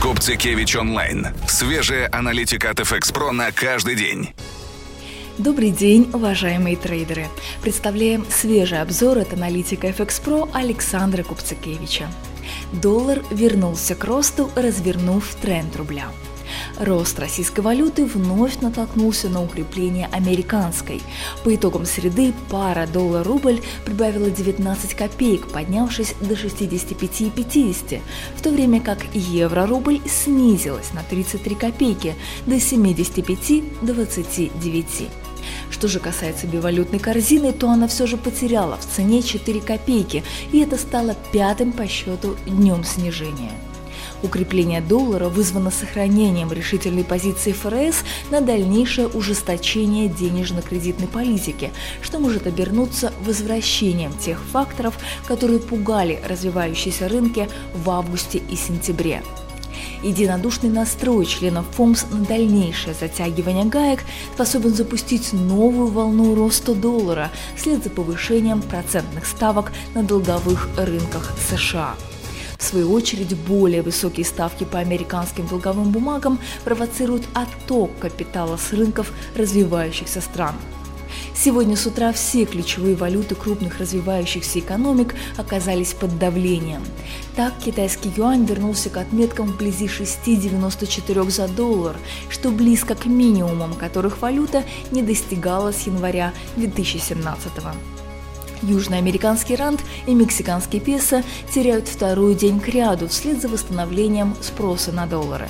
Купцикевич онлайн. Свежая аналитика от FX Pro на каждый день. Добрый день, уважаемые трейдеры! Представляем свежий обзор от аналитика FX Pro Александра Купцикевича. Доллар вернулся к росту, развернув тренд рубля. Рост российской валюты вновь натолкнулся на укрепление американской. По итогам среды пара доллар-рубль прибавила 19 копеек, поднявшись до 65,50, в то время как евро-рубль снизилась на 33 копейки до 75,29. Что же касается бивалютной корзины, то она все же потеряла в цене 4 копейки, и это стало пятым по счету днем снижения. Укрепление доллара вызвано сохранением решительной позиции ФРС на дальнейшее ужесточение денежно-кредитной политики, что может обернуться возвращением тех факторов, которые пугали развивающиеся рынки в августе и сентябре. Единодушный настрой членов ФОМС на дальнейшее затягивание гаек способен запустить новую волну роста доллара вслед за повышением процентных ставок на долговых рынках США. В свою очередь, более высокие ставки по американским долговым бумагам провоцируют отток капитала с рынков развивающихся стран. Сегодня с утра все ключевые валюты крупных развивающихся экономик оказались под давлением. Так, китайский юань вернулся к отметкам вблизи 6,94 за доллар, что близко к минимумам, которых валюта не достигала с января 2017 года. Южноамериканский рант и мексиканский песо теряют второй день к ряду вслед за восстановлением спроса на доллары.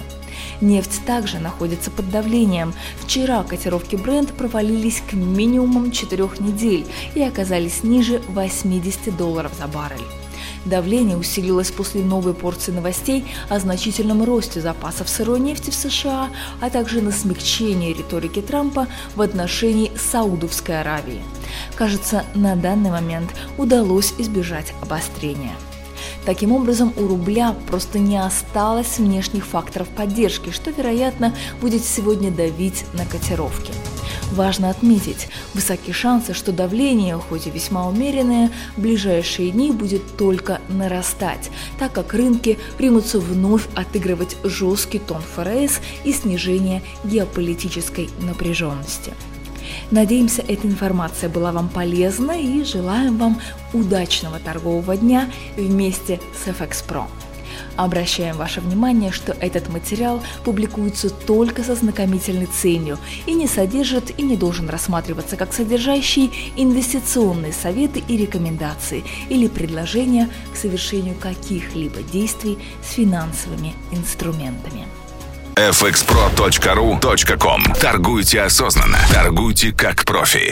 Нефть также находится под давлением. Вчера котировки бренд провалились к минимумам четырех недель и оказались ниже 80 долларов за баррель. Давление усилилось после новой порции новостей о значительном росте запасов сырой нефти в США, а также на смягчении риторики Трампа в отношении Саудовской Аравии. Кажется, на данный момент удалось избежать обострения. Таким образом, у рубля просто не осталось внешних факторов поддержки, что, вероятно, будет сегодня давить на котировки. Важно отметить, высокие шансы, что давление, хоть и весьма умеренное, в ближайшие дни будет только нарастать, так как рынки примутся вновь отыгрывать жесткий тон ФРС и снижение геополитической напряженности. Надеемся, эта информация была вам полезна и желаем вам удачного торгового дня вместе с FX Pro. Обращаем ваше внимание, что этот материал публикуется только со знакомительной целью и не содержит и не должен рассматриваться как содержащий инвестиционные советы и рекомендации или предложения к совершению каких-либо действий с финансовыми инструментами fxpro.ru.com Торгуйте осознанно. Торгуйте как профи.